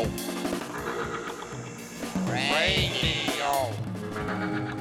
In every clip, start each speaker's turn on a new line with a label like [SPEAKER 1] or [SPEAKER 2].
[SPEAKER 1] Radio. Radio.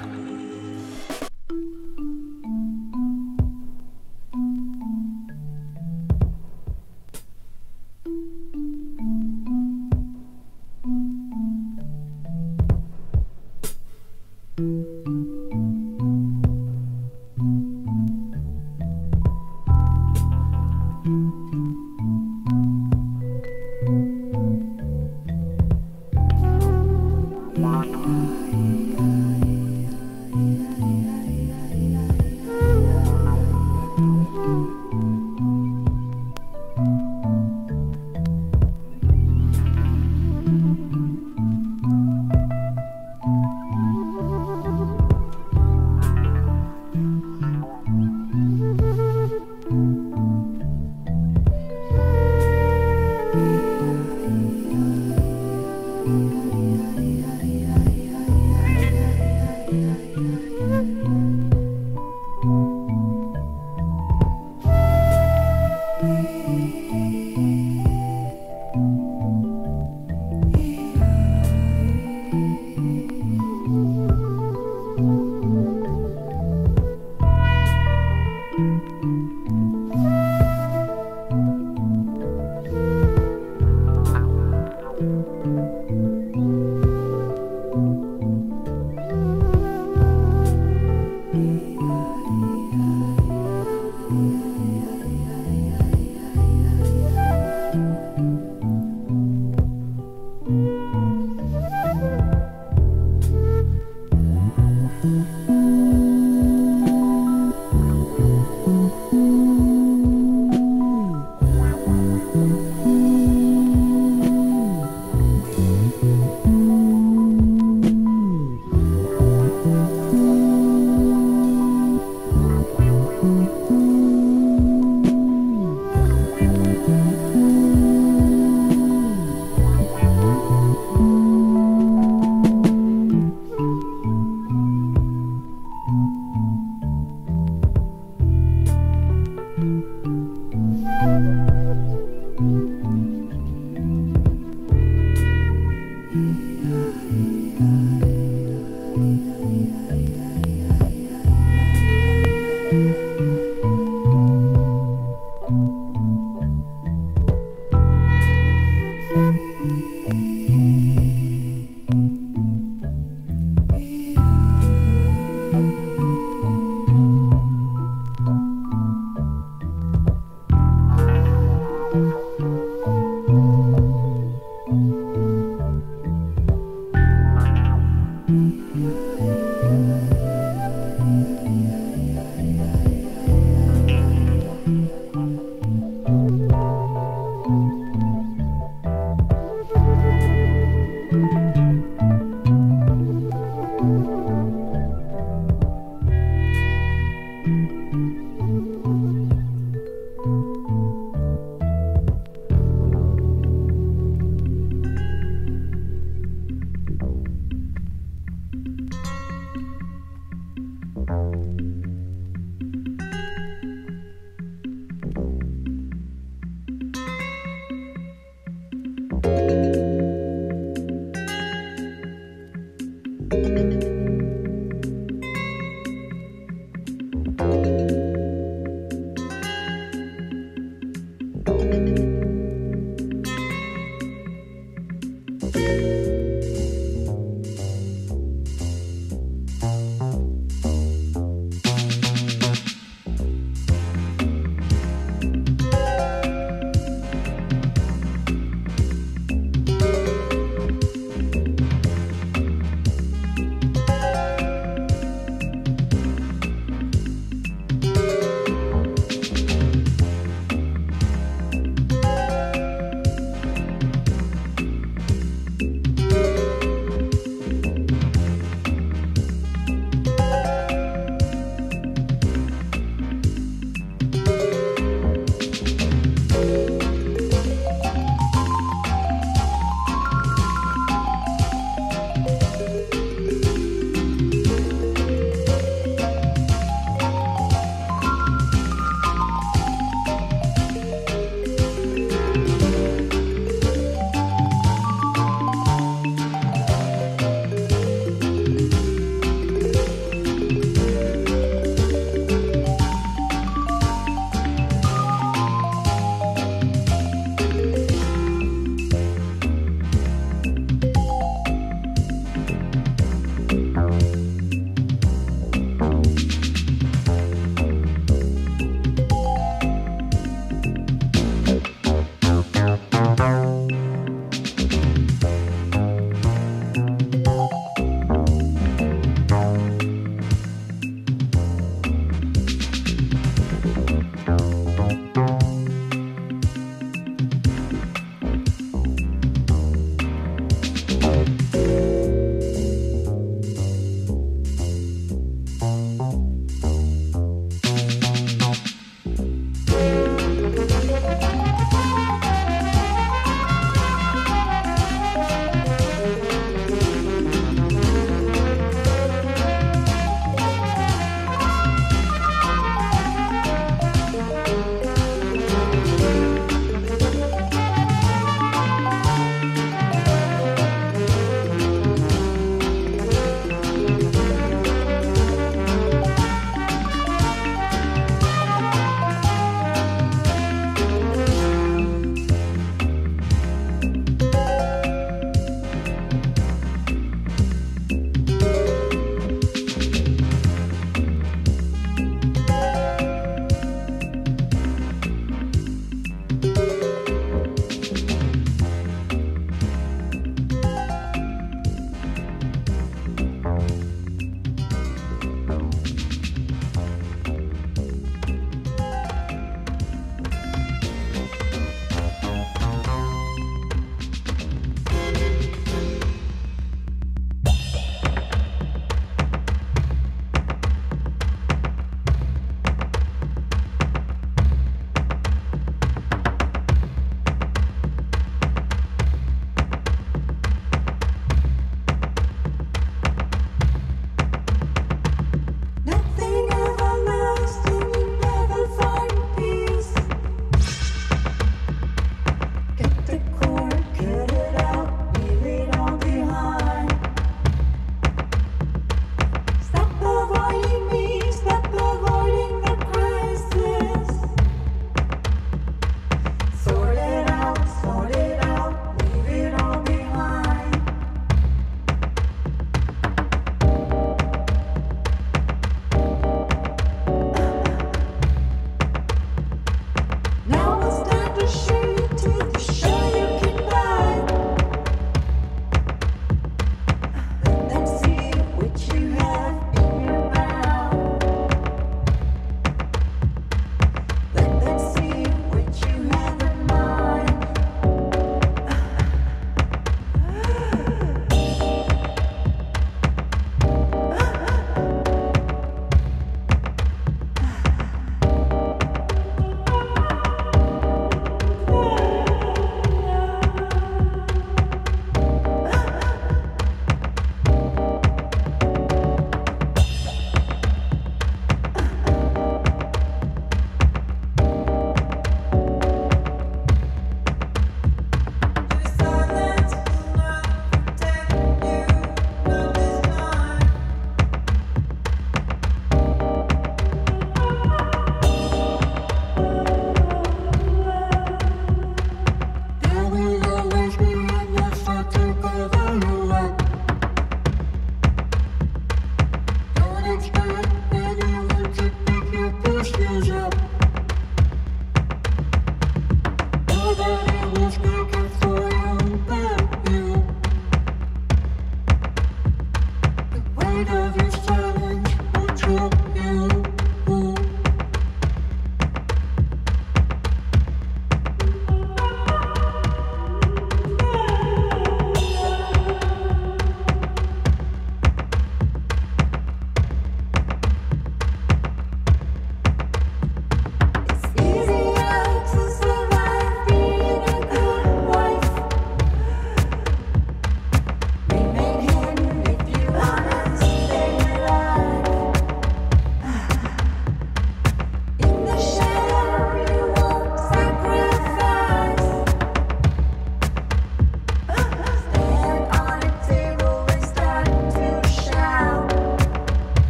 [SPEAKER 2] of your